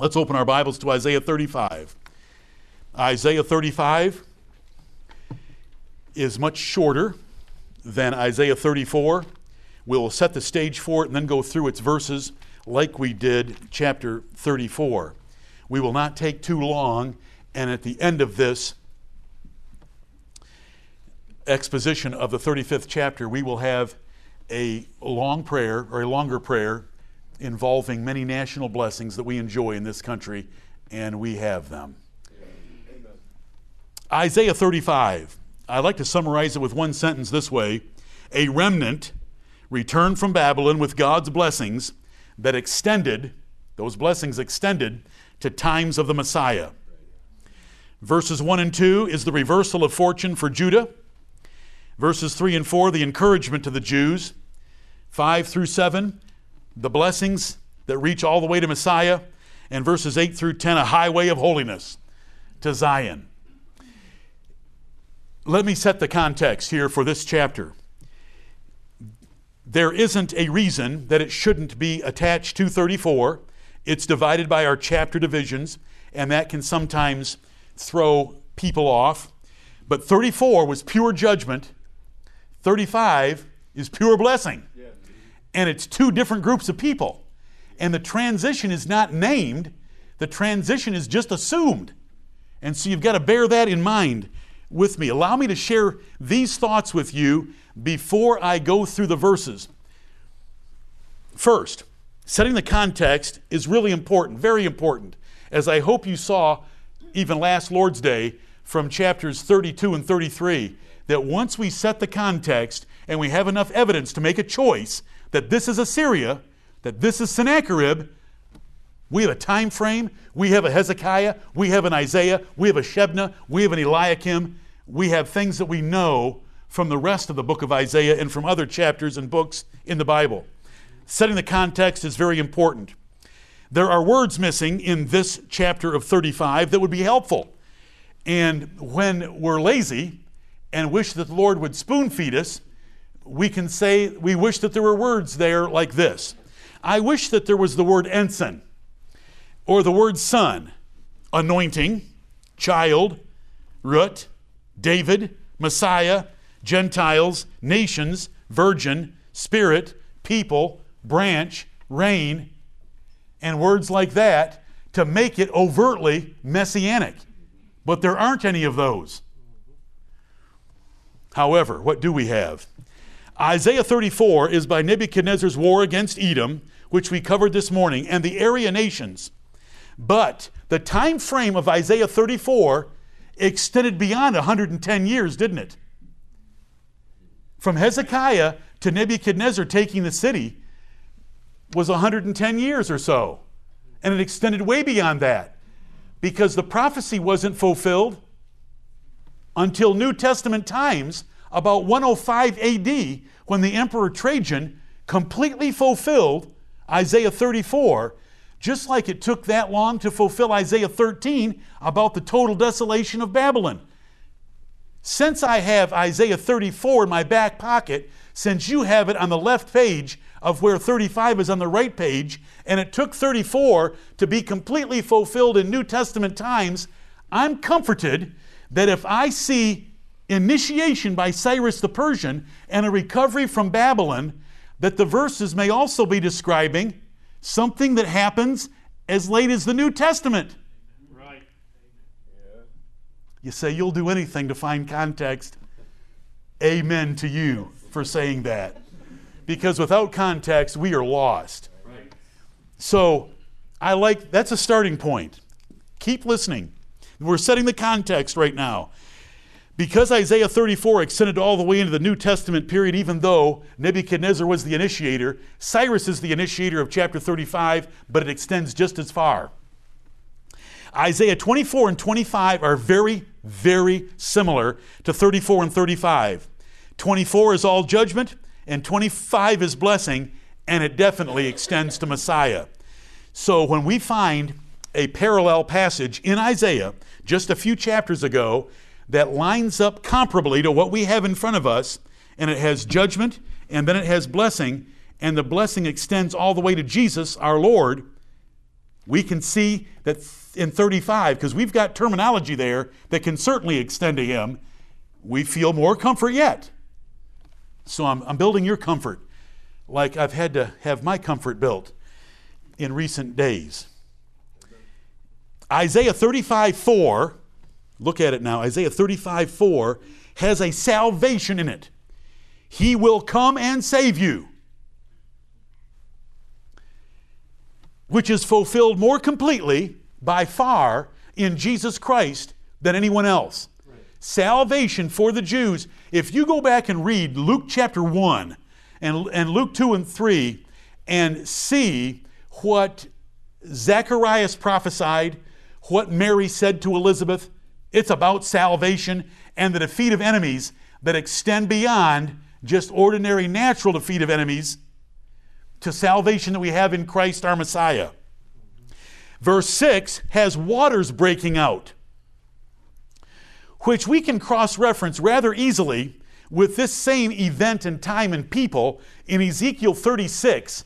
Let's open our Bibles to Isaiah 35. Isaiah 35 is much shorter than Isaiah 34. We'll set the stage for it and then go through its verses like we did chapter 34. We will not take too long, and at the end of this exposition of the 35th chapter, we will have a long prayer or a longer prayer involving many national blessings that we enjoy in this country, and we have them. Amen. Isaiah 35. I like to summarize it with one sentence this way A remnant returned from Babylon with God's blessings that extended, those blessings extended to times of the Messiah. Verses 1 and 2 is the reversal of fortune for Judah. Verses 3 and 4, the encouragement to the Jews. 5 through 7, the blessings that reach all the way to Messiah. And verses 8 through 10, a highway of holiness to Zion. Let me set the context here for this chapter. There isn't a reason that it shouldn't be attached to 34. It's divided by our chapter divisions, and that can sometimes throw people off. But 34 was pure judgment, 35 is pure blessing. And it's two different groups of people. And the transition is not named, the transition is just assumed. And so you've got to bear that in mind with me. Allow me to share these thoughts with you before I go through the verses. First, setting the context is really important, very important, as I hope you saw even last Lord's Day from chapters 32 and 33, that once we set the context and we have enough evidence to make a choice that this is Assyria, that this is Sennacherib, we have a time frame, we have a Hezekiah, we have an Isaiah, we have a Shebna, we have an Eliakim, we have things that we know from the rest of the book of Isaiah and from other chapters and books in the Bible. Setting the context is very important. There are words missing in this chapter of 35 that would be helpful. And when we're lazy and wish that the Lord would spoon feed us, we can say we wish that there were words there like this I wish that there was the word ensign or the word son, anointing, child, root, David, Messiah, Gentiles, nations, virgin, spirit, people, branch, reign, and words like that to make it overtly messianic. But there aren't any of those. However, what do we have? Isaiah 34 is by Nebuchadnezzar's war against Edom, which we covered this morning, and the area nations. But the time frame of Isaiah 34 extended beyond 110 years, didn't it? From Hezekiah to Nebuchadnezzar taking the city was 110 years or so. And it extended way beyond that because the prophecy wasn't fulfilled until New Testament times, about 105 AD, when the Emperor Trajan completely fulfilled Isaiah 34, just like it took that long to fulfill Isaiah 13 about the total desolation of Babylon. Since I have Isaiah 34 in my back pocket, since you have it on the left page of where 35 is on the right page, and it took 34 to be completely fulfilled in New Testament times, I'm comforted that if I see initiation by Cyrus the Persian and a recovery from Babylon, that the verses may also be describing something that happens as late as the New Testament. Right. You say you'll do anything to find context. Amen to you for saying that. Because without context, we are lost. So I like that's a starting point. Keep listening. We're setting the context right now. Because Isaiah 34 extended all the way into the New Testament period, even though Nebuchadnezzar was the initiator, Cyrus is the initiator of chapter 35, but it extends just as far. Isaiah 24 and 25 are very, very similar to 34 and 35. 24 is all judgment, and 25 is blessing, and it definitely extends to Messiah. So when we find a parallel passage in Isaiah just a few chapters ago that lines up comparably to what we have in front of us, and it has judgment, and then it has blessing, and the blessing extends all the way to Jesus, our Lord, we can see that in 35, because we've got terminology there that can certainly extend to him, we feel more comfort yet. So I'm, I'm building your comfort like I've had to have my comfort built in recent days. Isaiah 35 4, look at it now. Isaiah 35 4 has a salvation in it. He will come and save you, which is fulfilled more completely by far in Jesus Christ than anyone else. Right. Salvation for the Jews. If you go back and read Luke chapter 1 and, and Luke 2 and 3 and see what Zacharias prophesied, what Mary said to Elizabeth, it's about salvation and the defeat of enemies that extend beyond just ordinary natural defeat of enemies to salvation that we have in Christ our Messiah. Verse 6 has waters breaking out, which we can cross reference rather easily with this same event and time and people in Ezekiel 36,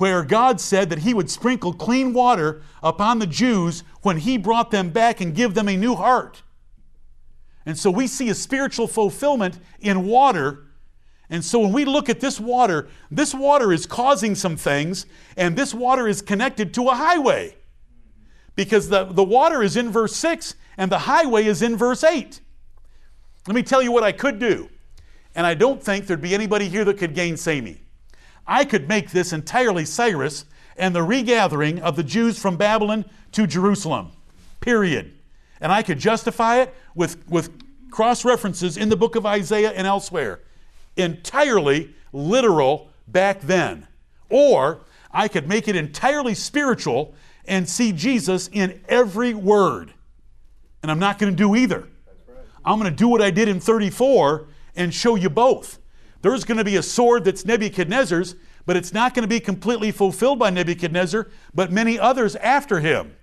where God said that He would sprinkle clean water upon the Jews when He brought them back and give them a new heart. And so we see a spiritual fulfillment in water. And so when we look at this water, this water is causing some things, and this water is connected to a highway because the, the water is in verse 6 and the highway is in verse 8. Let me tell you what I could do, and I don't think there'd be anybody here that could gainsay me. I could make this entirely Cyrus and the regathering of the Jews from Babylon to Jerusalem, period. And I could justify it with, with cross references in the book of Isaiah and elsewhere. Entirely literal back then. Or I could make it entirely spiritual and see Jesus in every word. And I'm not going to do either. Right. I'm going to do what I did in 34 and show you both. There's going to be a sword that's Nebuchadnezzar's, but it's not going to be completely fulfilled by Nebuchadnezzar, but many others after him.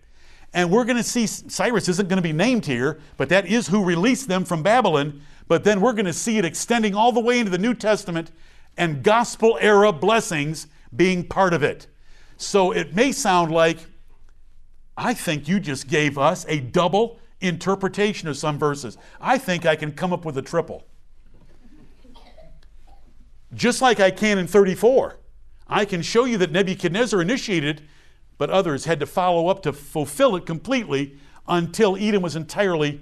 And we're going to see Cyrus isn't going to be named here, but that is who released them from Babylon. But then we're going to see it extending all the way into the New Testament and gospel era blessings being part of it. So it may sound like I think you just gave us a double interpretation of some verses. I think I can come up with a triple. Just like I can in 34. I can show you that Nebuchadnezzar initiated, but others had to follow up to fulfill it completely until Edom was entirely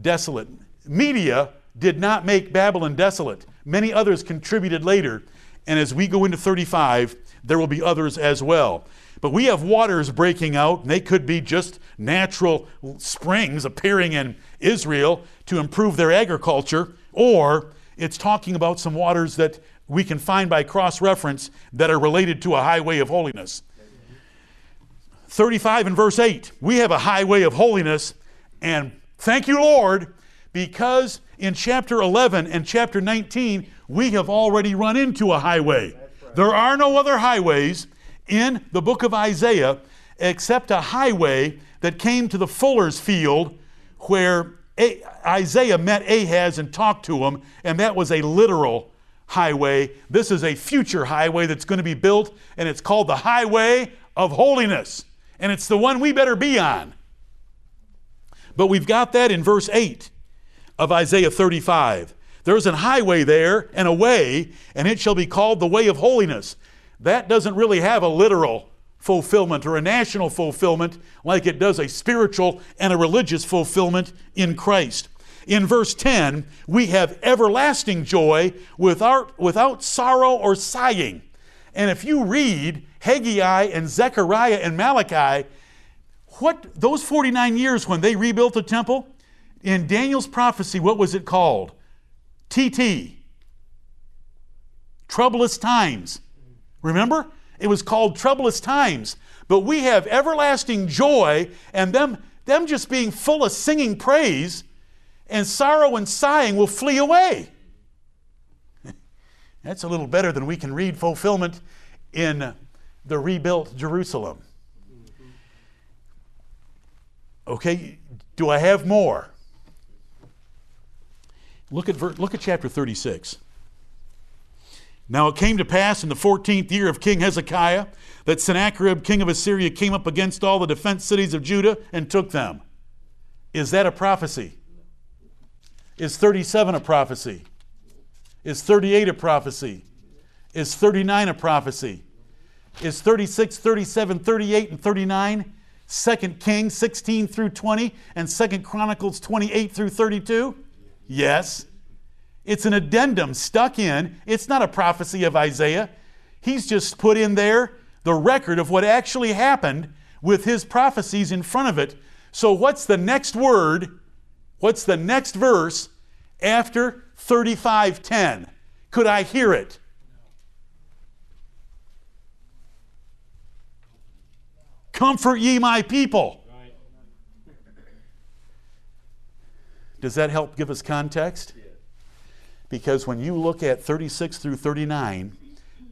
desolate. Media did not make Babylon desolate. Many others contributed later. And as we go into 35, there will be others as well. But we have waters breaking out, and they could be just natural springs appearing in Israel to improve their agriculture, or it's talking about some waters that we can find by cross reference that are related to a highway of holiness. 35 and verse 8, we have a highway of holiness, and thank you, Lord, because in chapter 11 and chapter 19, we have already run into a highway. There are no other highways in the book of Isaiah except a highway that came to the fuller's field where Isaiah met Ahaz and talked to him, and that was a literal highway. This is a future highway that's going to be built, and it's called the Highway of Holiness. And it's the one we better be on. But we've got that in verse 8 of Isaiah 35. There's an highway there and a way, and it shall be called the way of holiness that doesn't really have a literal fulfillment or a national fulfillment like it does a spiritual and a religious fulfillment in Christ. In verse 10, we have everlasting joy without, without sorrow or sighing. And if you read Haggai and Zechariah and Malachi, what those 49 years when they rebuilt the temple, in Daniel's prophecy, what was it called? TT. Troublous times. Remember? It was called troublous times. But we have everlasting joy, and them, them just being full of singing praise, and sorrow and sighing will flee away. That's a little better than we can read fulfillment in the rebuilt Jerusalem. Okay, do I have more? Look at, look at chapter 36. Now it came to pass in the 14th year of King Hezekiah that Sennacherib, king of Assyria, came up against all the defense cities of Judah and took them. Is that a prophecy? Is 37 a prophecy? Is 38 a prophecy? Is 39 a prophecy? Is 36, 37, 38, and 39 2 Kings 16 through 20 and 2 Chronicles 28 through 32? Yes. It's an addendum stuck in. It's not a prophecy of Isaiah. He's just put in there the record of what actually happened with his prophecies in front of it. So, what's the next word? What's the next verse after 35:10? Could I hear it? Comfort ye my people. Does that help give us context? Because when you look at 36 through 39,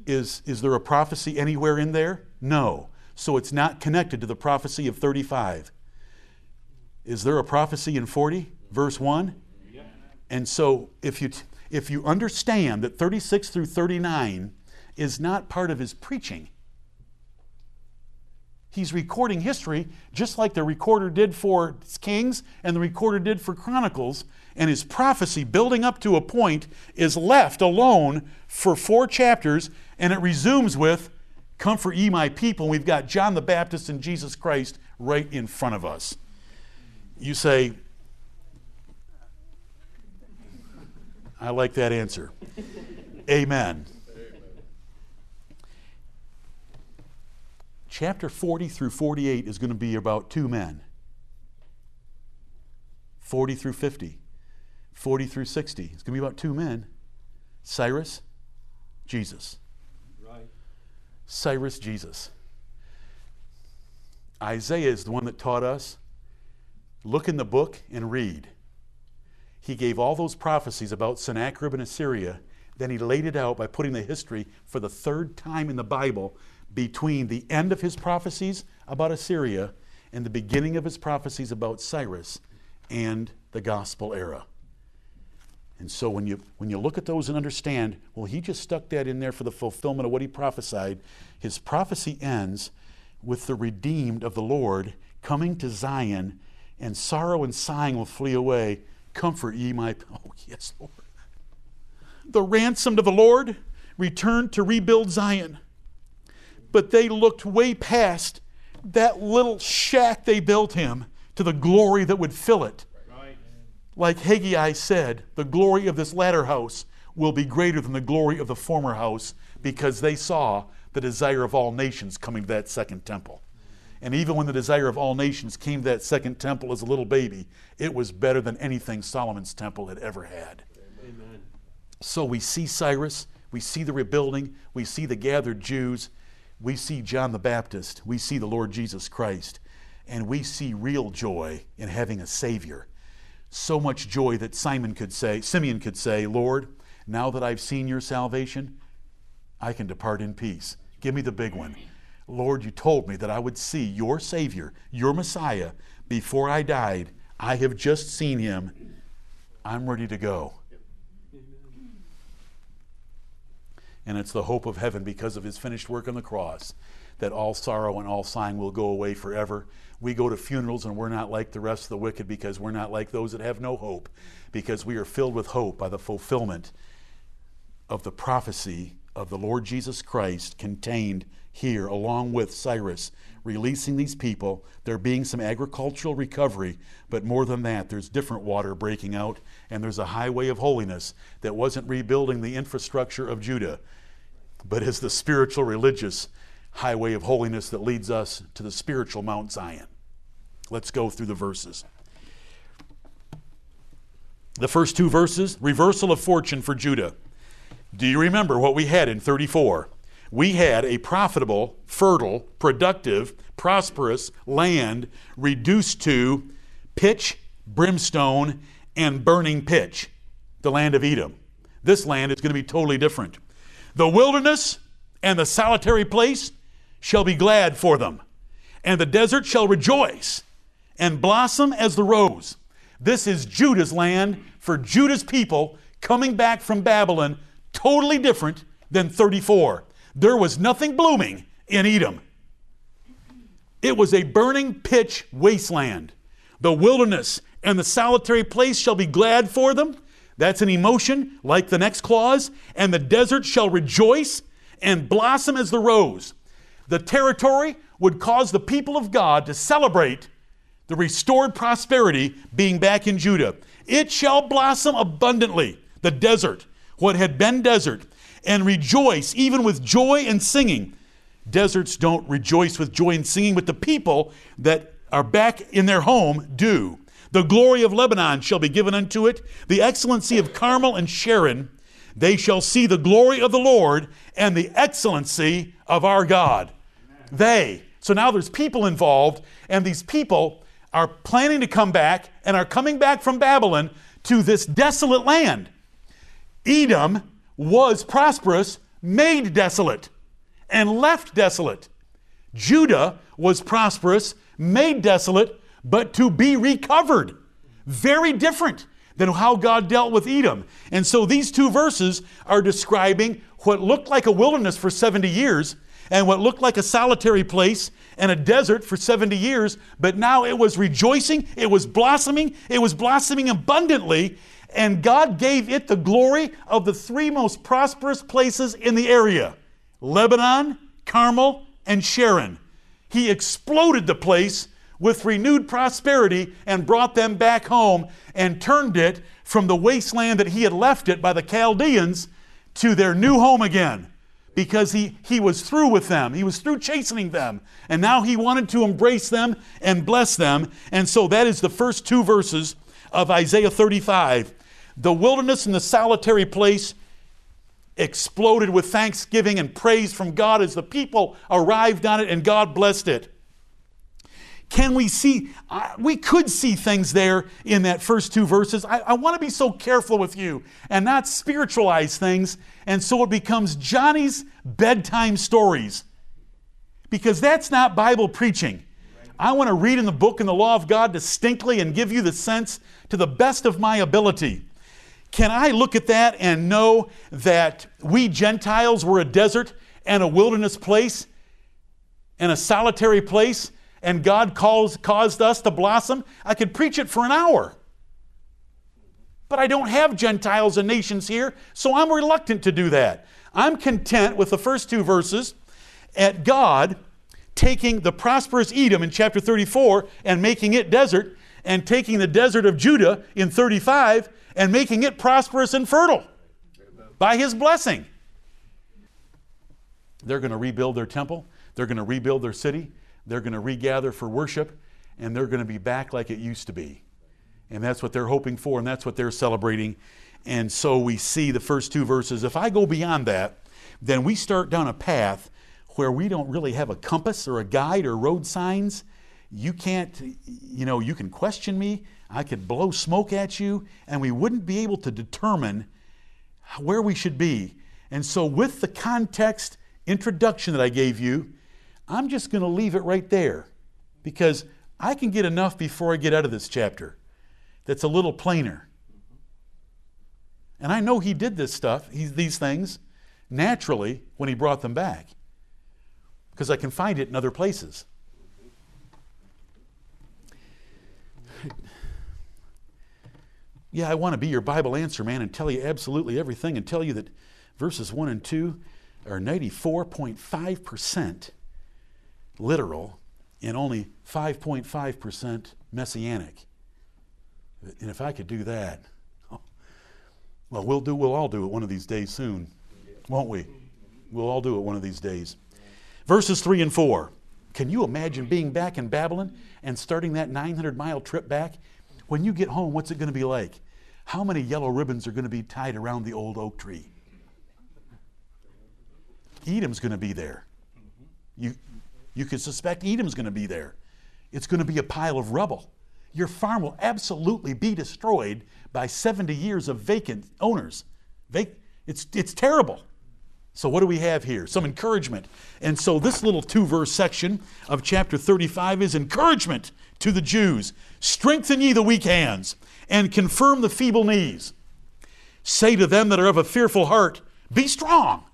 is, is there a prophecy anywhere in there? No. So it's not connected to the prophecy of 35. Is there a prophecy in 40, verse 1? And so if you, if you understand that 36 through 39 is not part of his preaching, he's recording history just like the recorder did for Kings and the recorder did for Chronicles. And his prophecy, building up to a point, is left alone for four chapters, and it resumes with, Comfort ye my people. And we've got John the Baptist and Jesus Christ right in front of us. You say, I like that answer. Amen. Chapter 40 through 48 is going to be about two men 40 through 50, 40 through 60. It's going to be about two men Cyrus, Jesus. Right. Cyrus, Jesus. Isaiah is the one that taught us look in the book and read. He gave all those prophecies about Sennacherib and Assyria. Then he laid it out by putting the history for the third time in the Bible between the end of his prophecies about Assyria and the beginning of his prophecies about Cyrus and the gospel era. And so when you when you look at those and understand, well, he just stuck that in there for the fulfillment of what he prophesied. His prophecy ends with the redeemed of the Lord coming to Zion, and sorrow and sighing will flee away. Comfort ye my oh yes, Lord. The ransomed of the Lord returned to rebuild Zion but they looked way past that little shack they built him to the glory that would fill it. Right. Like Haggai said, the glory of this latter house will be greater than the glory of the former house because they saw the desire of all nations coming to that second temple. And even when the desire of all nations came to that second temple as a little baby, it was better than anything Solomon's temple had ever had. Amen. So we see Cyrus, we see the rebuilding, we see the gathered Jews, we see John the Baptist, we see the Lord Jesus Christ, and we see real joy in having a Savior. So much joy that Simon could say, Simeon could say, Lord, now that I've seen your salvation, I can depart in peace. Give me the big one. Lord, you told me that I would see your Savior, your Messiah, before I died. I have just seen him. I'm ready to go. and it's the hope of heaven because of his finished work on the cross that all sorrow and all sighing will go away forever. We go to funerals and we're not like the rest of the wicked because we're not like those that have no hope, because we are filled with hope by the fulfillment of the prophecy of the Lord Jesus Christ contained here, along with Cyrus, releasing these people. There being some agricultural recovery, but more than that, there's different water breaking out, and there's a highway of holiness that wasn't rebuilding the infrastructure of Judah but is the spiritual religious highway of holiness that leads us to the spiritual Mount Zion. Let's go through the verses. The first two verses reversal of fortune for Judah. Do you remember what we had in 34? We had a profitable, fertile, productive, prosperous land reduced to pitch, brimstone, and burning pitch, the land of Edom. This land is going to be totally different. The wilderness and the solitary place shall be glad for them, and the desert shall rejoice and blossom as the rose. This is Judah's land for Judah's people coming back from Babylon, totally different than 34. There was nothing blooming in Edom. It was a burning pitch wasteland. The wilderness and the solitary place shall be glad for them. That's an emotion, like the next clause. And the desert shall rejoice and blossom as the rose. The territory would cause the people of God to celebrate the restored prosperity being back in Judah. It shall blossom abundantly, the desert, what had been desert, and rejoice even with joy and singing. Deserts don't rejoice with joy and singing, but the people that are back in their home do. The glory of Lebanon shall be given unto it, the excellency of Carmel and Sharon. They shall see the glory of the Lord and the excellency of our God. They. So now there's people involved, and these people are planning to come back and are coming back from Babylon to this desolate land. Edom was prosperous, made desolate, and left desolate. Judah was prosperous, made desolate, but to be recovered. Very different than how God dealt with Edom. And so these two verses are describing what looked like a wilderness for 70 years and what looked like a solitary place and a desert for 70 years, but now it was rejoicing, it was blossoming, it was blossoming abundantly, and God gave it the glory of the three most prosperous places in the area Lebanon, Carmel, and Sharon. He exploded the place with renewed prosperity and brought them back home and turned it from the wasteland that he had left it by the Chaldeans to their new home again because he, he was through with them. He was through chastening them. And now he wanted to embrace them and bless them. And so that is the first two verses of Isaiah 35. The wilderness and the solitary place exploded with thanksgiving and praise from God as the people arrived on it and God blessed it. Can we see? Uh, we could see things there in that first two verses. I, I want to be so careful with you and not spiritualize things, and so it becomes Johnny's bedtime stories. Because that's not Bible preaching. I want to read in the book and the law of God distinctly and give you the sense to the best of my ability. Can I look at that and know that we Gentiles were a desert and a wilderness place and a solitary place? and God calls, caused us to blossom, I could preach it for an hour. But I don't have Gentiles and nations here, so I'm reluctant to do that. I'm content with the first two verses at God taking the prosperous Edom in chapter 34 and making it desert, and taking the desert of Judah in 35 and making it prosperous and fertile by his blessing. They're going to rebuild their temple, they're going to rebuild their city, they're going to regather for worship, and they're going to be back like it used to be. And that's what they're hoping for, and that's what they're celebrating. And so we see the first two verses. If I go beyond that, then we start down a path where we don't really have a compass or a guide or road signs. You can't, you know, you can question me, I could blow smoke at you, and we wouldn't be able to determine where we should be. And so, with the context introduction that I gave you, I'm just going to leave it right there because I can get enough before I get out of this chapter that's a little plainer. And I know he did this stuff, these things, naturally when he brought them back because I can find it in other places. Yeah, I want to be your Bible answer man and tell you absolutely everything and tell you that verses 1 and 2 are 94.5% literal and only 5.5% messianic. And if I could do that, well, we'll do. We'll all do it one of these days soon, won't we? We'll all do it one of these days. Verses three and four. Can you imagine being back in Babylon and starting that 900 mile trip back? When you get home, what's it going to be like? How many yellow ribbons are going to be tied around the old oak tree? Edom's going to be there. You, you could suspect Edom's going to be there. It's going to be a pile of rubble. Your farm will absolutely be destroyed by 70 years of vacant owners. It's, it's terrible. So, what do we have here? Some encouragement. And so, this little two verse section of chapter 35 is encouragement to the Jews Strengthen ye the weak hands, and confirm the feeble knees. Say to them that are of a fearful heart, Be strong,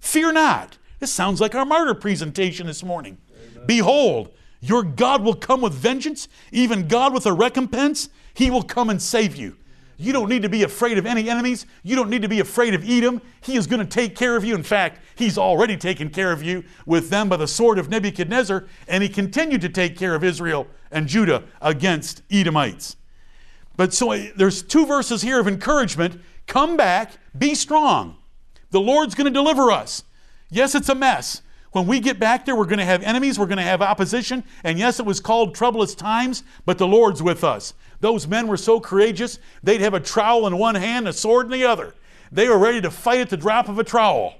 Fear not. This sounds like our martyr presentation this morning. Amen. Behold, your God will come with vengeance, even God with a recompense. He will come and save you. You don't need to be afraid of any enemies. You don't need to be afraid of Edom. He is going to take care of you. In fact, he's already taken care of you with them by the sword of Nebuchadnezzar, and he continued to take care of Israel and Judah against Edomites. But so uh, there's two verses here of encouragement. Come back, be strong. The Lord's going to deliver us. Yes, it's a mess. When we get back there, we're going to have enemies, we're going to have opposition, and yes, it was called troublous times, but the Lord's with us. Those men were so courageous, they'd have a trowel in one hand, a sword in the other. They were ready to fight at the drop of a trowel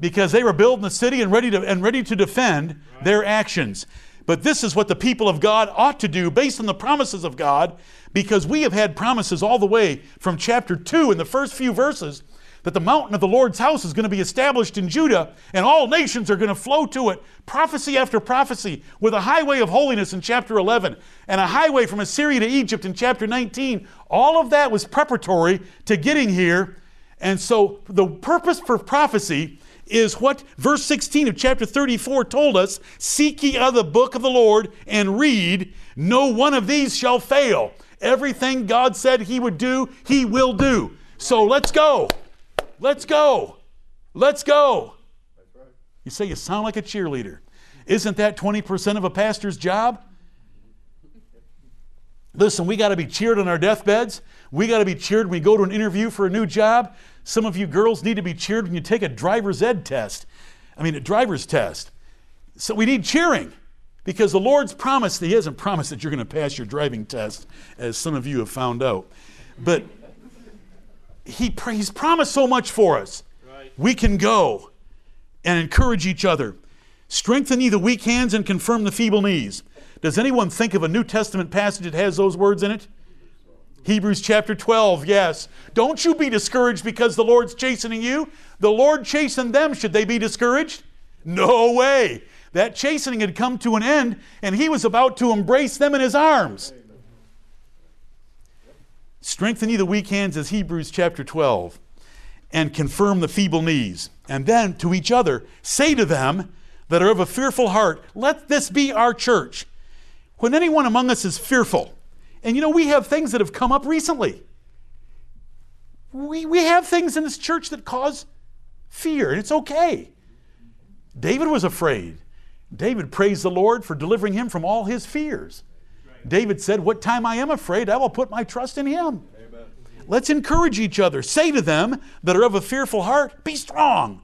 because they were building the city and ready to, and ready to defend their actions. But this is what the people of God ought to do based on the promises of God, because we have had promises all the way from chapter 2 in the first few verses that the mountain of the Lord's house is going to be established in Judah, and all nations are going to flow to it. Prophecy after prophecy, with a highway of holiness in chapter 11, and a highway from Assyria to Egypt in chapter 19. All of that was preparatory to getting here. And so the purpose for prophecy is what verse 16 of chapter 34 told us Seek ye out the book of the Lord and read, no one of these shall fail. Everything God said He would do, He will do. So let's go. Let's go. Let's go. You say you sound like a cheerleader. Isn't that 20% of a pastor's job? Listen, we got to be cheered on our deathbeds. We got to be cheered when we go to an interview for a new job. Some of you girls need to be cheered when you take a driver's ed test. I mean, a driver's test. So we need cheering because the Lord's promised, He hasn't promised that you're going to pass your driving test, as some of you have found out. But he, He's promised so much for us. Right. We can go and encourage each other. Strengthen ye the weak hands and confirm the feeble knees. Does anyone think of a New Testament passage that has those words in it? Hebrews chapter 12, yes. Don't you be discouraged because the Lord's chastening you. The Lord chastened them. Should they be discouraged? No way. That chastening had come to an end, and he was about to embrace them in his arms. Strengthen ye the weak hands, as Hebrews chapter 12, and confirm the feeble knees. And then to each other, say to them that are of a fearful heart, Let this be our church. When anyone among us is fearful, and you know, we have things that have come up recently. We, we have things in this church that cause fear, and it's okay. David was afraid. David praised the Lord for delivering him from all his fears. David said, What time I am afraid, I will put my trust in him. Amen. Let's encourage each other. Say to them that are of a fearful heart, Be strong.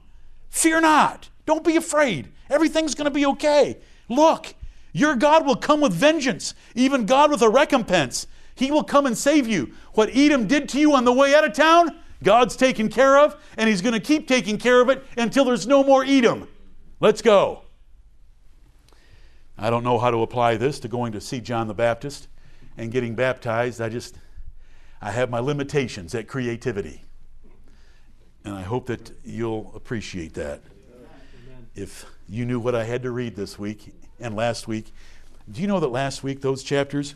Fear not. Don't be afraid. Everything's going to be okay. Look, your God will come with vengeance, even God with a recompense. He will come and save you. What Edom did to you on the way out of town, God's taken care of, and He's going to keep taking care of it until there's no more Edom. Let's go. I don't know how to apply this to going to see John the Baptist and getting baptized. I just, I have my limitations at creativity. And I hope that you'll appreciate that. If you knew what I had to read this week and last week, do you know that last week, those chapters,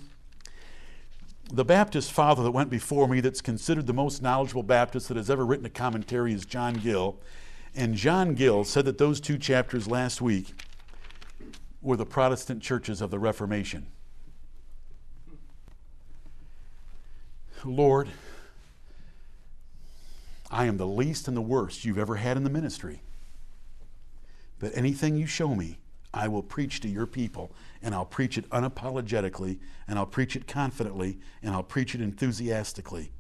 the Baptist father that went before me, that's considered the most knowledgeable Baptist that has ever written a commentary, is John Gill. And John Gill said that those two chapters last week were the Protestant churches of the Reformation. Lord, I am the least and the worst you've ever had in the ministry. But anything you show me, I will preach to your people, and I'll preach it unapologetically, and I'll preach it confidently, and I'll preach it enthusiastically.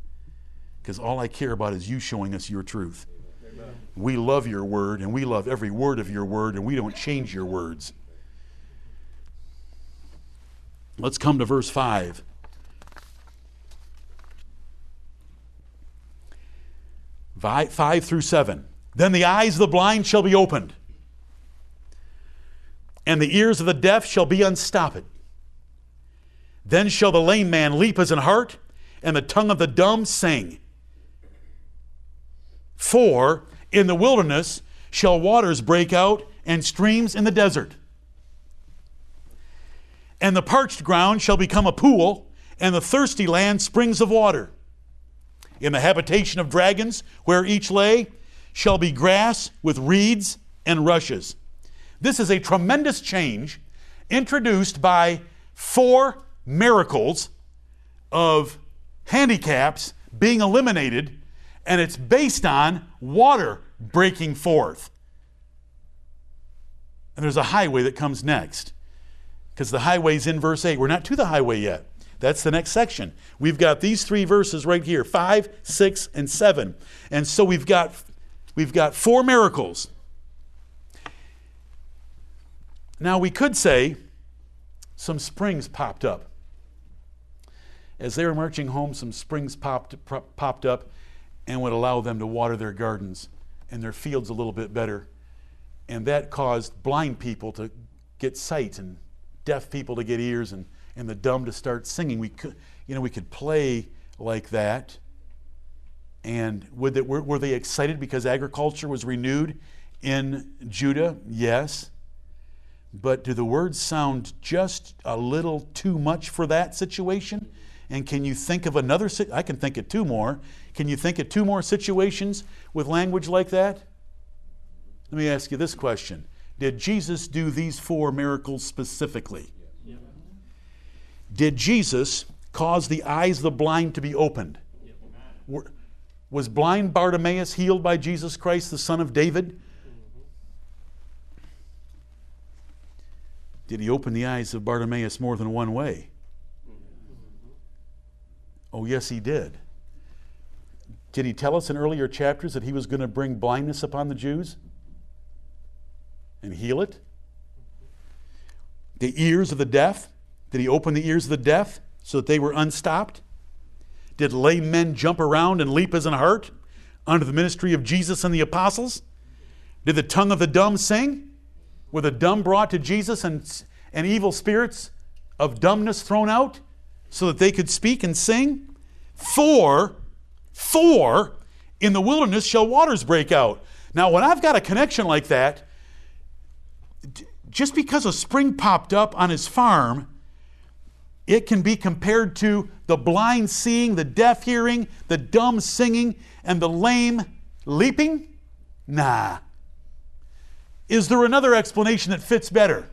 Because all I care about is you showing us your truth. Amen. We love your word, and we love every word of your word, and we don't change your words. Let's come to verse 5. Five through seven. Then the eyes of the blind shall be opened, and the ears of the deaf shall be unstopped. Then shall the lame man leap as an hart, and the tongue of the dumb sing. For in the wilderness shall waters break out, and streams in the desert and the parched ground shall become a pool, and the thirsty land springs of water. In the habitation of dragons, where each lay, shall be grass with reeds and rushes. This is a tremendous change introduced by four miracles of handicaps being eliminated, and it's based on water breaking forth. And there's a highway that comes next because the highway's in verse 8. We're not to the highway yet. That's the next section. We've got these three verses right here 5, 6, and 7. And so we've got, we've got four miracles. Now we could say some springs popped up. As they were marching home, some springs popped, popped up and would allow them to water their gardens and their fields a little bit better. And that caused blind people to get sight and deaf people to get ears and, and the dumb to start singing. We could, you know, we could play like that. And would they, were, were they excited because agriculture was renewed in Judah? Yes. But do the words sound just a little too much for that situation? And can you think of another? I can think of two more. Can you think of two more situations with language like that? Let me ask you this question Did Jesus do these four miracles specifically? Did Jesus cause the eyes of the blind to be opened? Was blind Bartimaeus healed by Jesus Christ, the son of David? Did he open the eyes of Bartimaeus more than one way? Oh, yes, he did. Did he tell us in earlier chapters that he was going to bring blindness upon the Jews and heal it? The ears of the deaf? Did he open the ears of the deaf so that they were unstopped? Did lame men jump around and leap as an hart under the ministry of Jesus and the apostles? Did the tongue of the dumb sing? Were the dumb brought to Jesus and, and evil spirits of dumbness thrown out so that they could speak and sing? For, for, in the wilderness shall waters break out. Now, when I've got a connection like that, just because a spring popped up on his farm, it can be compared to the blind seeing, the deaf hearing, the dumb singing, and the lame leaping? Nah. Is there another explanation that fits better?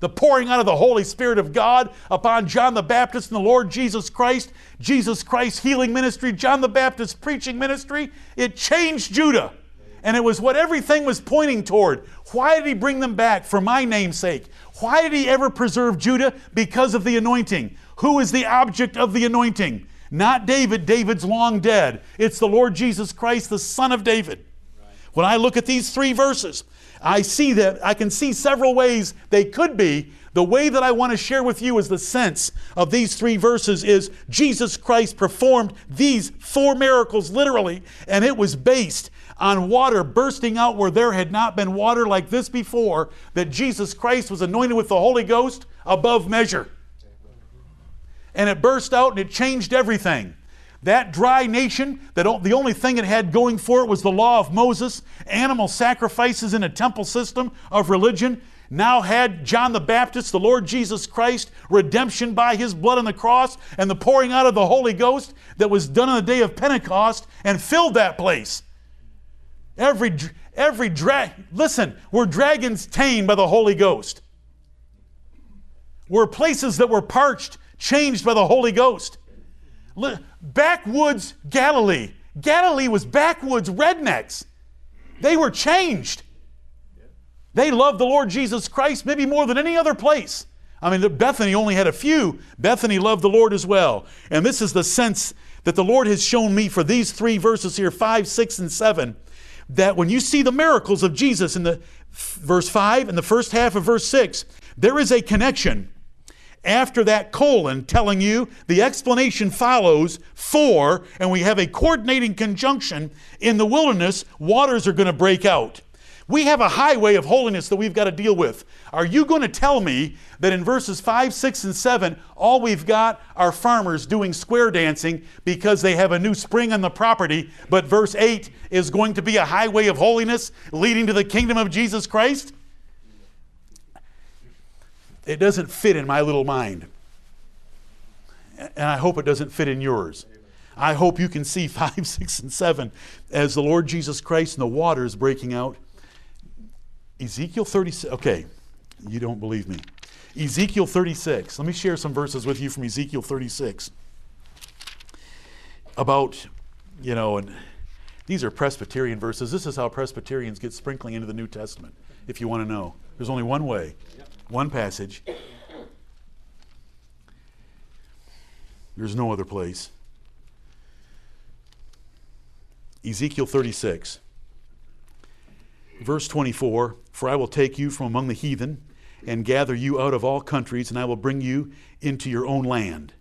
The pouring out of the Holy Spirit of God upon John the Baptist and the Lord Jesus Christ, Jesus Christ's healing ministry, John the Baptist preaching ministry, it changed Judah. And it was what everything was pointing toward. Why did he bring them back? For my name's sake. Why did he ever preserve Judah? Because of the anointing. Who is the object of the anointing? Not David. David's long dead. It's the Lord Jesus Christ, the Son of David. When I look at these three verses, I see that I can see several ways they could be. The way that I want to share with you is the sense of these three verses is Jesus Christ performed these four miracles literally, and it was based on water bursting out where there had not been water like this before, that Jesus Christ was anointed with the Holy Ghost above measure. And it burst out and it changed everything. That dry nation, that the only thing it had going for it was the law of Moses, animal sacrifices in a temple system of religion, now had John the Baptist, the Lord Jesus Christ, redemption by his blood on the cross, and the pouring out of the Holy Ghost that was done on the day of Pentecost and filled that place. Every, every drag, listen, we're dragons tamed by the Holy Ghost. We're places that were parched, changed by the Holy Ghost. Backwoods Galilee. Galilee was backwoods rednecks. They were changed. They loved the Lord Jesus Christ maybe more than any other place. I mean, Bethany only had a few. Bethany loved the Lord as well. And this is the sense that the Lord has shown me for these three verses here 5, 6, and 7 that when you see the miracles of Jesus in the verse 5 and the first half of verse 6, there is a connection after that colon telling you the explanation follows for, and we have a coordinating conjunction in the wilderness, waters are going to break out. We have a highway of holiness that we've got to deal with. Are you going to tell me that in verses 5, 6, and 7, all we've got are farmers doing square dancing because they have a new spring on the property, but verse 8 is going to be a highway of holiness leading to the kingdom of Jesus Christ? it doesn't fit in my little mind. And I hope it doesn't fit in yours. I hope you can see 5, 6, and 7 as the Lord Jesus Christ and the waters breaking out. Ezekiel 36, okay, you don't believe me. Ezekiel 36. Let me share some verses with you from Ezekiel 36 about, you know, and these are Presbyterian verses. This is how Presbyterians get sprinkling into the New Testament, if you want to know. There's only one way, one passage. There's no other place. Ezekiel 36, verse 24 For I will take you from among the heathen and gather you out of all countries, and I will bring you into your own land.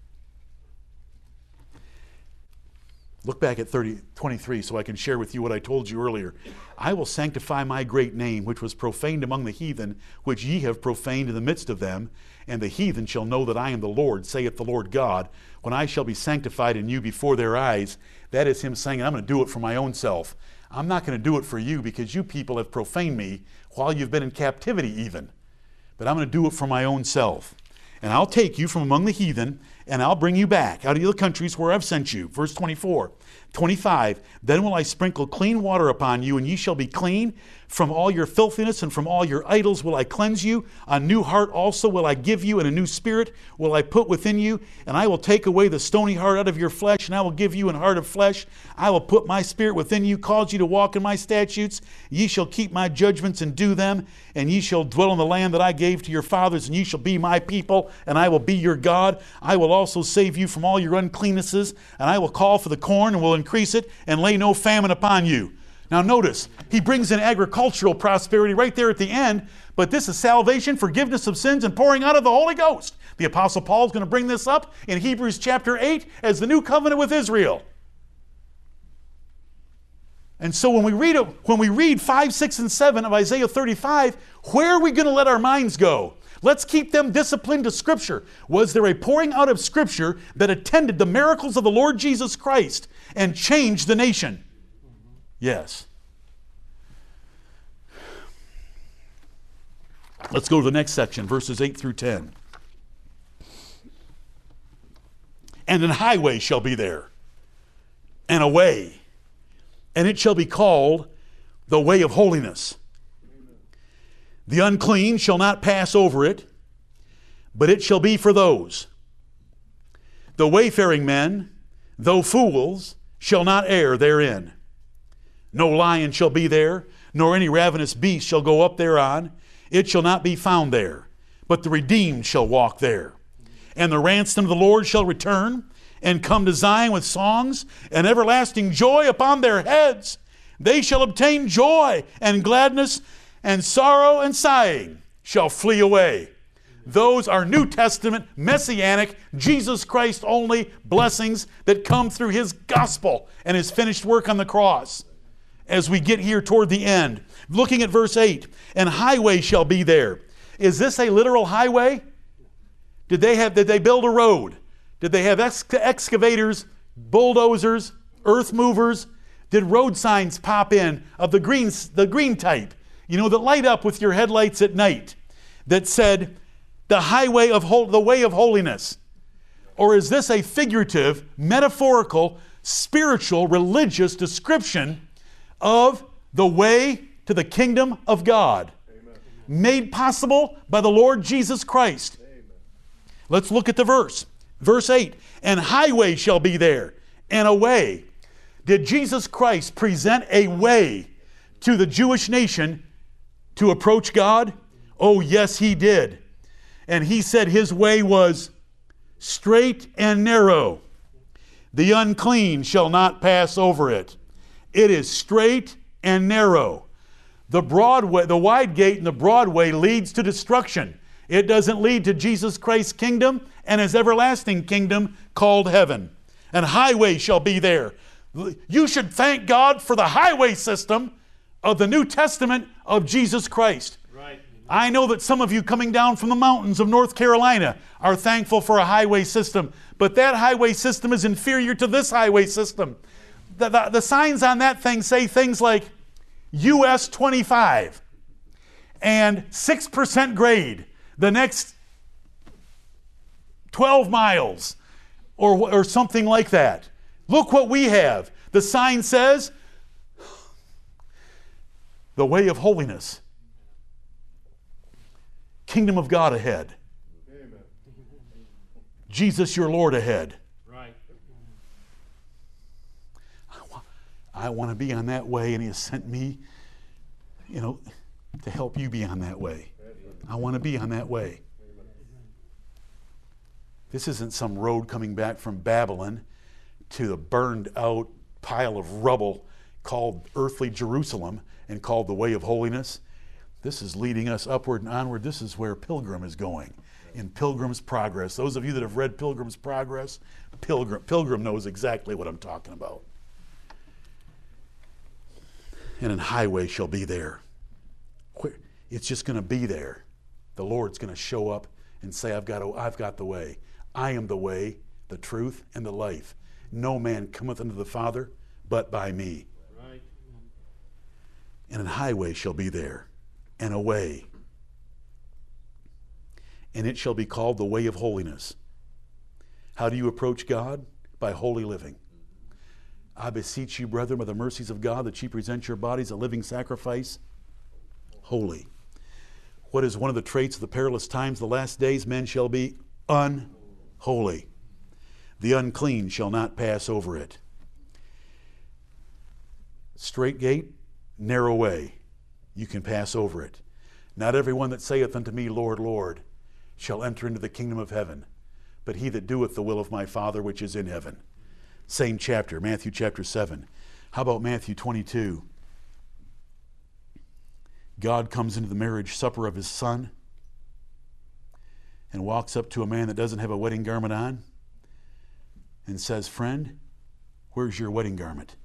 Look back at 30, 23 so I can share with you what I told you earlier. I will sanctify my great name, which was profaned among the heathen, which ye have profaned in the midst of them. And the heathen shall know that I am the Lord, saith the Lord God, when I shall be sanctified in you before their eyes. That is Him saying, I'm going to do it for my own self. I'm not going to do it for you because you people have profaned me while you've been in captivity, even. But I'm going to do it for my own self. And I'll take you from among the heathen and I'll bring you back out of the countries where I've sent you. Verse 24. 25 Then will I sprinkle clean water upon you, and ye shall be clean. From all your filthiness and from all your idols will I cleanse you. A new heart also will I give you, and a new spirit will I put within you. And I will take away the stony heart out of your flesh, and I will give you an heart of flesh. I will put my spirit within you, cause you to walk in my statutes. Ye shall keep my judgments and do them, and ye shall dwell in the land that I gave to your fathers, and ye shall be my people, and I will be your God. I will also save you from all your uncleannesses, and I will call for the corn, and will increase it, and lay no famine upon you. Now, notice, he brings in agricultural prosperity right there at the end, but this is salvation, forgiveness of sins, and pouring out of the Holy Ghost. The Apostle Paul is going to bring this up in Hebrews chapter 8 as the new covenant with Israel. And so when we read when we read 5, 6, and 7 of Isaiah 35, where are we going to let our minds go? Let's keep them disciplined to Scripture. Was there a pouring out of Scripture that attended the miracles of the Lord Jesus Christ and changed the nation? Yes. Let's go to the next section, verses 8 through 10. And an highway shall be there, and a way, and it shall be called the way of holiness. The unclean shall not pass over it, but it shall be for those. The wayfaring men, though fools, shall not err therein. No lion shall be there, nor any ravenous beast shall go up thereon. It shall not be found there, but the redeemed shall walk there. And the ransom of the Lord shall return and come to Zion with songs and everlasting joy upon their heads. They shall obtain joy and gladness, and sorrow and sighing shall flee away. Those are New Testament, messianic, Jesus Christ only blessings that come through His gospel and His finished work on the cross as we get here toward the end. Looking at verse 8, and highway shall be there. Is this a literal highway? Did they have did they build a road? Did they have ex- excavators, bulldozers, earth movers? Did road signs pop in of the green the green type? You know that light up with your headlights at night that said the highway of hol- the way of holiness. Or is this a figurative, metaphorical, spiritual, religious description of the way to the kingdom of God, Amen. made possible by the Lord Jesus Christ. Amen. Let's look at the verse. Verse 8 And highway shall be there, and a way. Did Jesus Christ present a way to the Jewish nation to approach God? Oh, yes, he did. And he said his way was straight and narrow. The unclean shall not pass over it. It is straight and narrow. The broad way, the wide gate and the broad way leads to destruction. It doesn't lead to Jesus Christ's kingdom and his everlasting kingdom called heaven. And highway shall be there. You should thank God for the highway system of the New Testament of Jesus Christ. Right. I know that some of you coming down from the mountains of North Carolina are thankful for a highway system, but that highway system is inferior to this highway system the, the, the signs on that thing say things like US 25 and 6% grade the next 12 miles or, or something like that. Look what we have. The sign says, the way of holiness. Kingdom of God ahead. Jesus, your Lord, ahead. Right. I want to be on that way, and He has sent me, you know, to help you be on that way. I want to be on that way. This isn't some road coming back from Babylon to the burned out pile of rubble called earthly Jerusalem and called the way of holiness. This is leading us upward and onward. This is where Pilgrim is going in Pilgrim's Progress. Those of you that have read Pilgrim's Progress, Pilgrim, Pilgrim knows exactly what I'm talking about. And an highway shall be there. It's just going to be there. The Lord's going to show up and say, I've got, a, I've got the way. I am the way, the truth, and the life. No man cometh unto the Father but by me. And an highway shall be there, and a way. And it shall be called the way of holiness. How do you approach God? By holy living. I beseech you, brethren, by the mercies of God, that ye present your bodies a living sacrifice, holy. What is one of the traits of the perilous times, the last days? Men shall be unholy. The unclean shall not pass over it. Straight gate, narrow way, you can pass over it. Not everyone that saith unto me, Lord, Lord, shall enter into the kingdom of heaven, but he that doeth the will of my Father which is in heaven. Same chapter, Matthew chapter 7. How about Matthew 22? God comes into the marriage supper of his son and walks up to a man that doesn't have a wedding garment on and says, Friend, where's your wedding garment?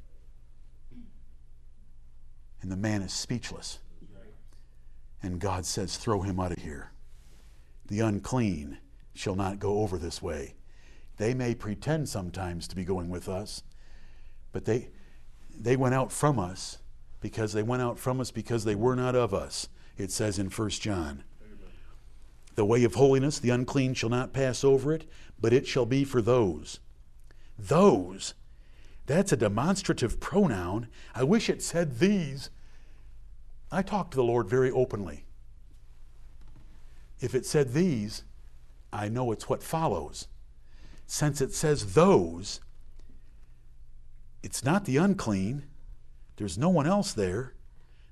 And the man is speechless. And God says, Throw him out of here. The unclean shall not go over this way. They may pretend sometimes to be going with us, but they, they went out from us because they went out from us because they were not of us, it says in 1 John. The way of holiness, the unclean shall not pass over it, but it shall be for those. Those. That's a demonstrative pronoun. I wish it said these. I talk to the Lord very openly. If it said these, I know it's what follows. Since it says those, it's not the unclean. There's no one else there.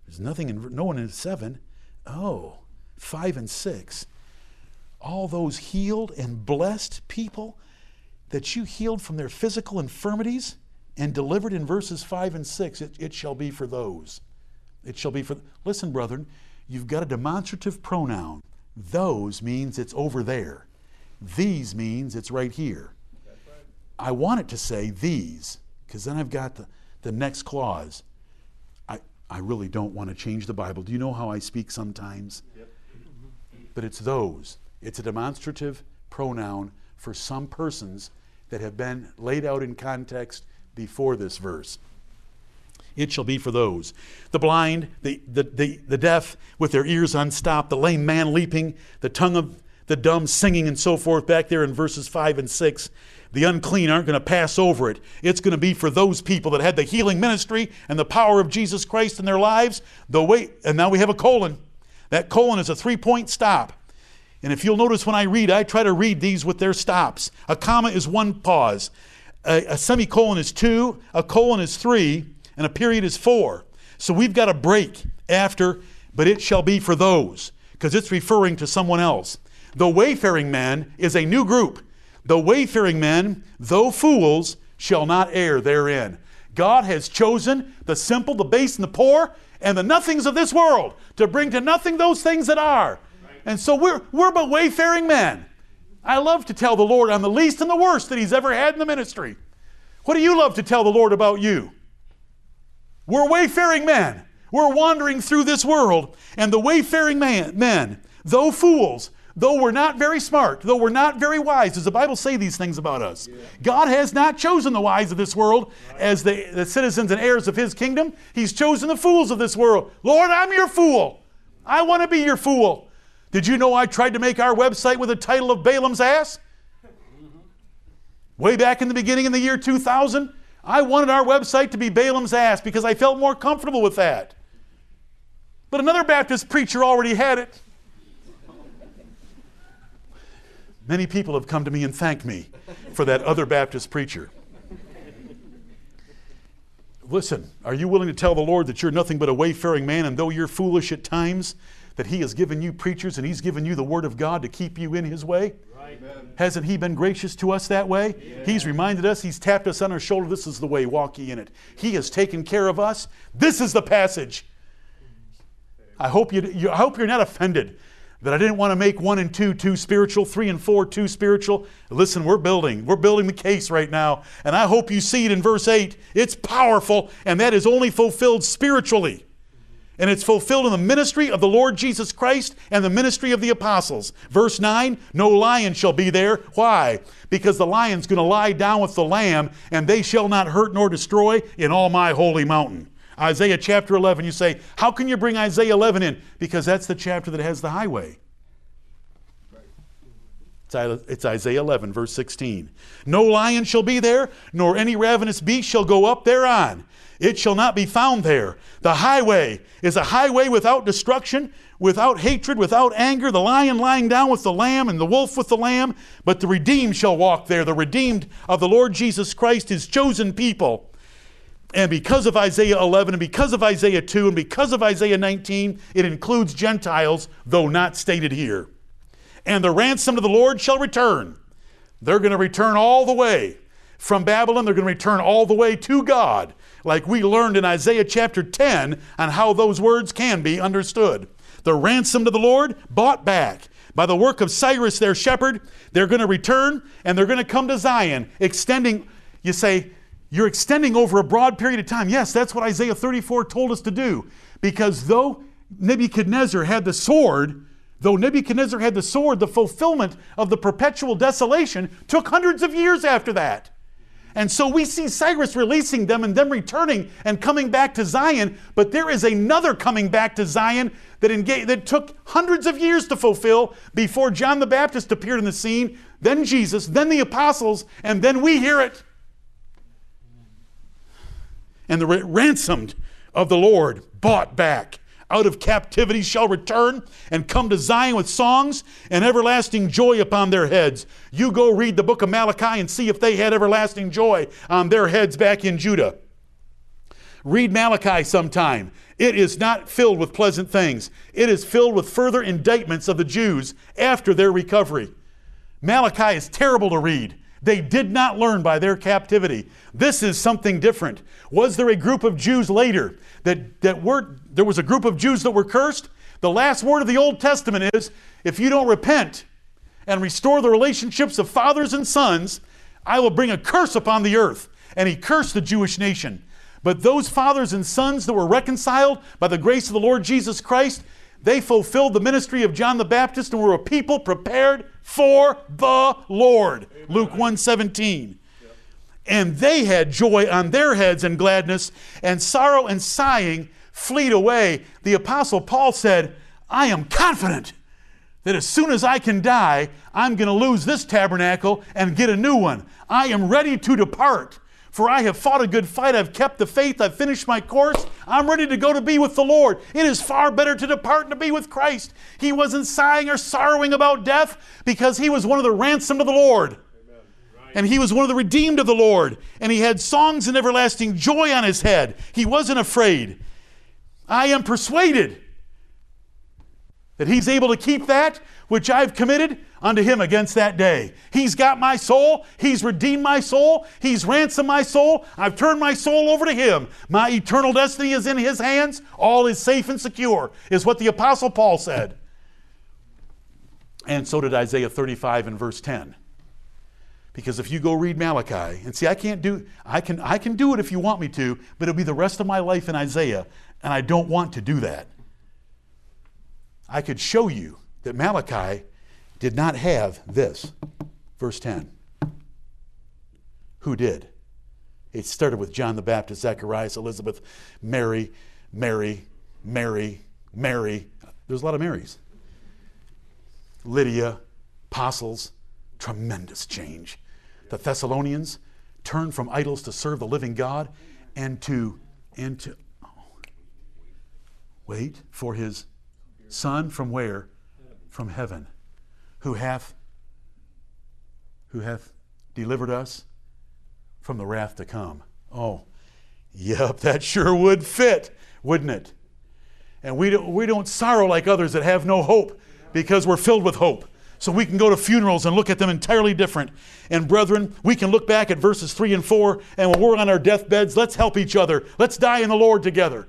There's nothing in no one in seven. Oh, five and six. All those healed and blessed people that you healed from their physical infirmities and delivered in verses five and six, it, it shall be for those. It shall be for. Listen, brethren, you've got a demonstrative pronoun. Those means it's over there. These means it's right here. I want it to say these, because then I've got the, the next clause. I, I really don't want to change the Bible. Do you know how I speak sometimes? Yep. But it's those. It's a demonstrative pronoun for some persons that have been laid out in context before this verse. It shall be for those. The blind, the, the, the, the deaf with their ears unstopped, the lame man leaping, the tongue of the dumb singing, and so forth, back there in verses 5 and 6. The unclean aren't going to pass over it. It's going to be for those people that had the healing ministry and the power of Jesus Christ in their lives. The way, and now we have a colon. That colon is a three point stop. And if you'll notice when I read, I try to read these with their stops. A comma is one pause, a, a semicolon is two, a colon is three, and a period is four. So we've got a break after, but it shall be for those, because it's referring to someone else. The wayfaring men is a new group. The wayfaring men, though fools, shall not err therein. God has chosen the simple, the base, and the poor, and the nothings of this world to bring to nothing those things that are. And so we're, we're but wayfaring men. I love to tell the Lord I'm the least and the worst that He's ever had in the ministry. What do you love to tell the Lord about you? We're wayfaring men. We're wandering through this world, and the wayfaring man, men, though fools, though we're not very smart, though we're not very wise, does the Bible say these things about us? Yeah. God has not chosen the wise of this world as the, the citizens and heirs of his kingdom. He's chosen the fools of this world. Lord, I'm your fool. I want to be your fool. Did you know I tried to make our website with the title of Balaam's ass? Mm-hmm. Way back in the beginning in the year 2000, I wanted our website to be Balaam's ass because I felt more comfortable with that. But another Baptist preacher already had it. Many people have come to me and thanked me for that other Baptist preacher. Listen, are you willing to tell the Lord that you're nothing but a wayfaring man, and though you're foolish at times, that He has given you preachers and He's given you the Word of God to keep you in His way? Right. Hasn't He been gracious to us that way? Yeah. He's reminded us, He's tapped us on our shoulder. This is the way, walk ye in it. He has taken care of us. This is the passage. I hope, you, you I hope you're not offended that I didn't want to make one and two too spiritual, three and four too spiritual. Listen, we're building. We're building the case right now. And I hope you see it in verse 8. It's powerful, and that is only fulfilled spiritually. And it's fulfilled in the ministry of the Lord Jesus Christ and the ministry of the apostles. Verse 9 No lion shall be there. Why? Because the lion's going to lie down with the lamb, and they shall not hurt nor destroy in all my holy mountain. Isaiah chapter 11, you say, How can you bring Isaiah 11 in? Because that's the chapter that has the highway. It's Isaiah 11, verse 16. No lion shall be there, nor any ravenous beast shall go up thereon. It shall not be found there. The highway is a highway without destruction, without hatred, without anger. The lion lying down with the lamb, and the wolf with the lamb. But the redeemed shall walk there. The redeemed of the Lord Jesus Christ, his chosen people. And because of Isaiah 11, and because of Isaiah 2, and because of Isaiah 19, it includes Gentiles, though not stated here. And the ransom of the Lord shall return. They're going to return all the way from Babylon. They're going to return all the way to God, like we learned in Isaiah chapter 10 on how those words can be understood. The ransom of the Lord bought back by the work of Cyrus, their shepherd. They're going to return and they're going to come to Zion, extending, you say, you're extending over a broad period of time. Yes, that's what Isaiah 34 told us to do. Because though Nebuchadnezzar had the sword, though Nebuchadnezzar had the sword, the fulfillment of the perpetual desolation took hundreds of years after that. And so we see Cyrus releasing them and them returning and coming back to Zion, but there is another coming back to Zion that, that took hundreds of years to fulfill before John the Baptist appeared in the scene, then Jesus, then the apostles, and then we hear it. And the ransomed of the Lord bought back out of captivity shall return and come to Zion with songs and everlasting joy upon their heads. You go read the book of Malachi and see if they had everlasting joy on their heads back in Judah. Read Malachi sometime. It is not filled with pleasant things, it is filled with further indictments of the Jews after their recovery. Malachi is terrible to read. They did not learn by their captivity. This is something different. Was there a group of Jews later that, that were, there was a group of Jews that were cursed? The last word of the Old Testament is if you don't repent and restore the relationships of fathers and sons, I will bring a curse upon the earth. And he cursed the Jewish nation. But those fathers and sons that were reconciled by the grace of the Lord Jesus Christ, they fulfilled the ministry of John the Baptist and were a people prepared for the Lord. Amen. Luke 117. Yep. And they had joy on their heads and gladness, and sorrow and sighing fleed away. The apostle Paul said, I am confident that as soon as I can die, I'm going to lose this tabernacle and get a new one. I am ready to depart. For I have fought a good fight, I've kept the faith, I've finished my course, I'm ready to go to be with the Lord. It is far better to depart and to be with Christ. He wasn't sighing or sorrowing about death because he was one of the ransomed of the Lord. And he was one of the redeemed of the Lord. And he had songs and everlasting joy on his head. He wasn't afraid. I am persuaded that he's able to keep that which I've committed unto him against that day. He's got my soul. He's redeemed my soul. He's ransomed my soul. I've turned my soul over to him. My eternal destiny is in his hands. All is safe and secure, is what the Apostle Paul said. And so did Isaiah 35 and verse 10. Because if you go read Malachi, and see, I can't do, I can, I can do it if you want me to, but it'll be the rest of my life in Isaiah, and I don't want to do that. I could show you that Malachi did not have this. Verse 10. Who did? It started with John the Baptist, Zacharias, Elizabeth, Mary, Mary, Mary, Mary. There's a lot of Marys. Lydia, apostles, tremendous change. The Thessalonians, turned from idols to serve the living God and to and to oh, wait for his son from where? From heaven, who hath who hath delivered us from the wrath to come. Oh, yep, that sure would fit, wouldn't it? And we don't, we don't sorrow like others that have no hope because we're filled with hope. So we can go to funerals and look at them entirely different. And brethren, we can look back at verses 3 and 4, and when we're on our deathbeds, let's help each other. Let's die in the Lord together.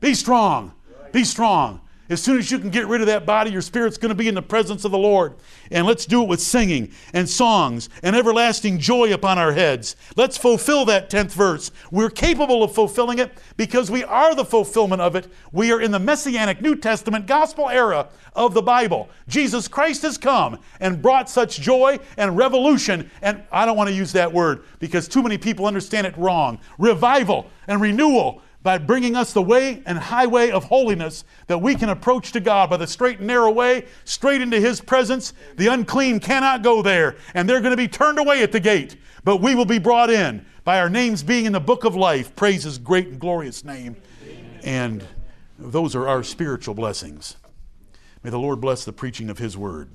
Be strong. Be strong. As soon as you can get rid of that body, your spirit's going to be in the presence of the Lord. And let's do it with singing and songs and everlasting joy upon our heads. Let's fulfill that 10th verse. We're capable of fulfilling it because we are the fulfillment of it. We are in the Messianic New Testament gospel era of the Bible. Jesus Christ has come and brought such joy and revolution. And I don't want to use that word because too many people understand it wrong. Revival and renewal by bringing us the way and highway of holiness that we can approach to God by the straight and narrow way, straight into His presence. The unclean cannot go there, and they're going to be turned away at the gate. But we will be brought in by our names being in the book of life. Praise His great and glorious name. And those are our spiritual blessings. May the Lord bless the preaching of His word.